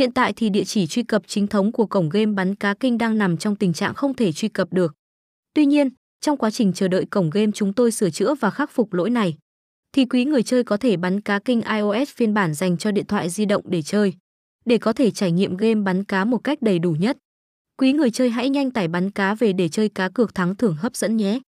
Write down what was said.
Hiện tại thì địa chỉ truy cập chính thống của cổng game bắn cá kinh đang nằm trong tình trạng không thể truy cập được. Tuy nhiên, trong quá trình chờ đợi cổng game chúng tôi sửa chữa và khắc phục lỗi này, thì quý người chơi có thể bắn cá kinh iOS phiên bản dành cho điện thoại di động để chơi, để có thể trải nghiệm game bắn cá một cách đầy đủ nhất. Quý người chơi hãy nhanh tải bắn cá về để chơi cá cược thắng thưởng hấp dẫn nhé.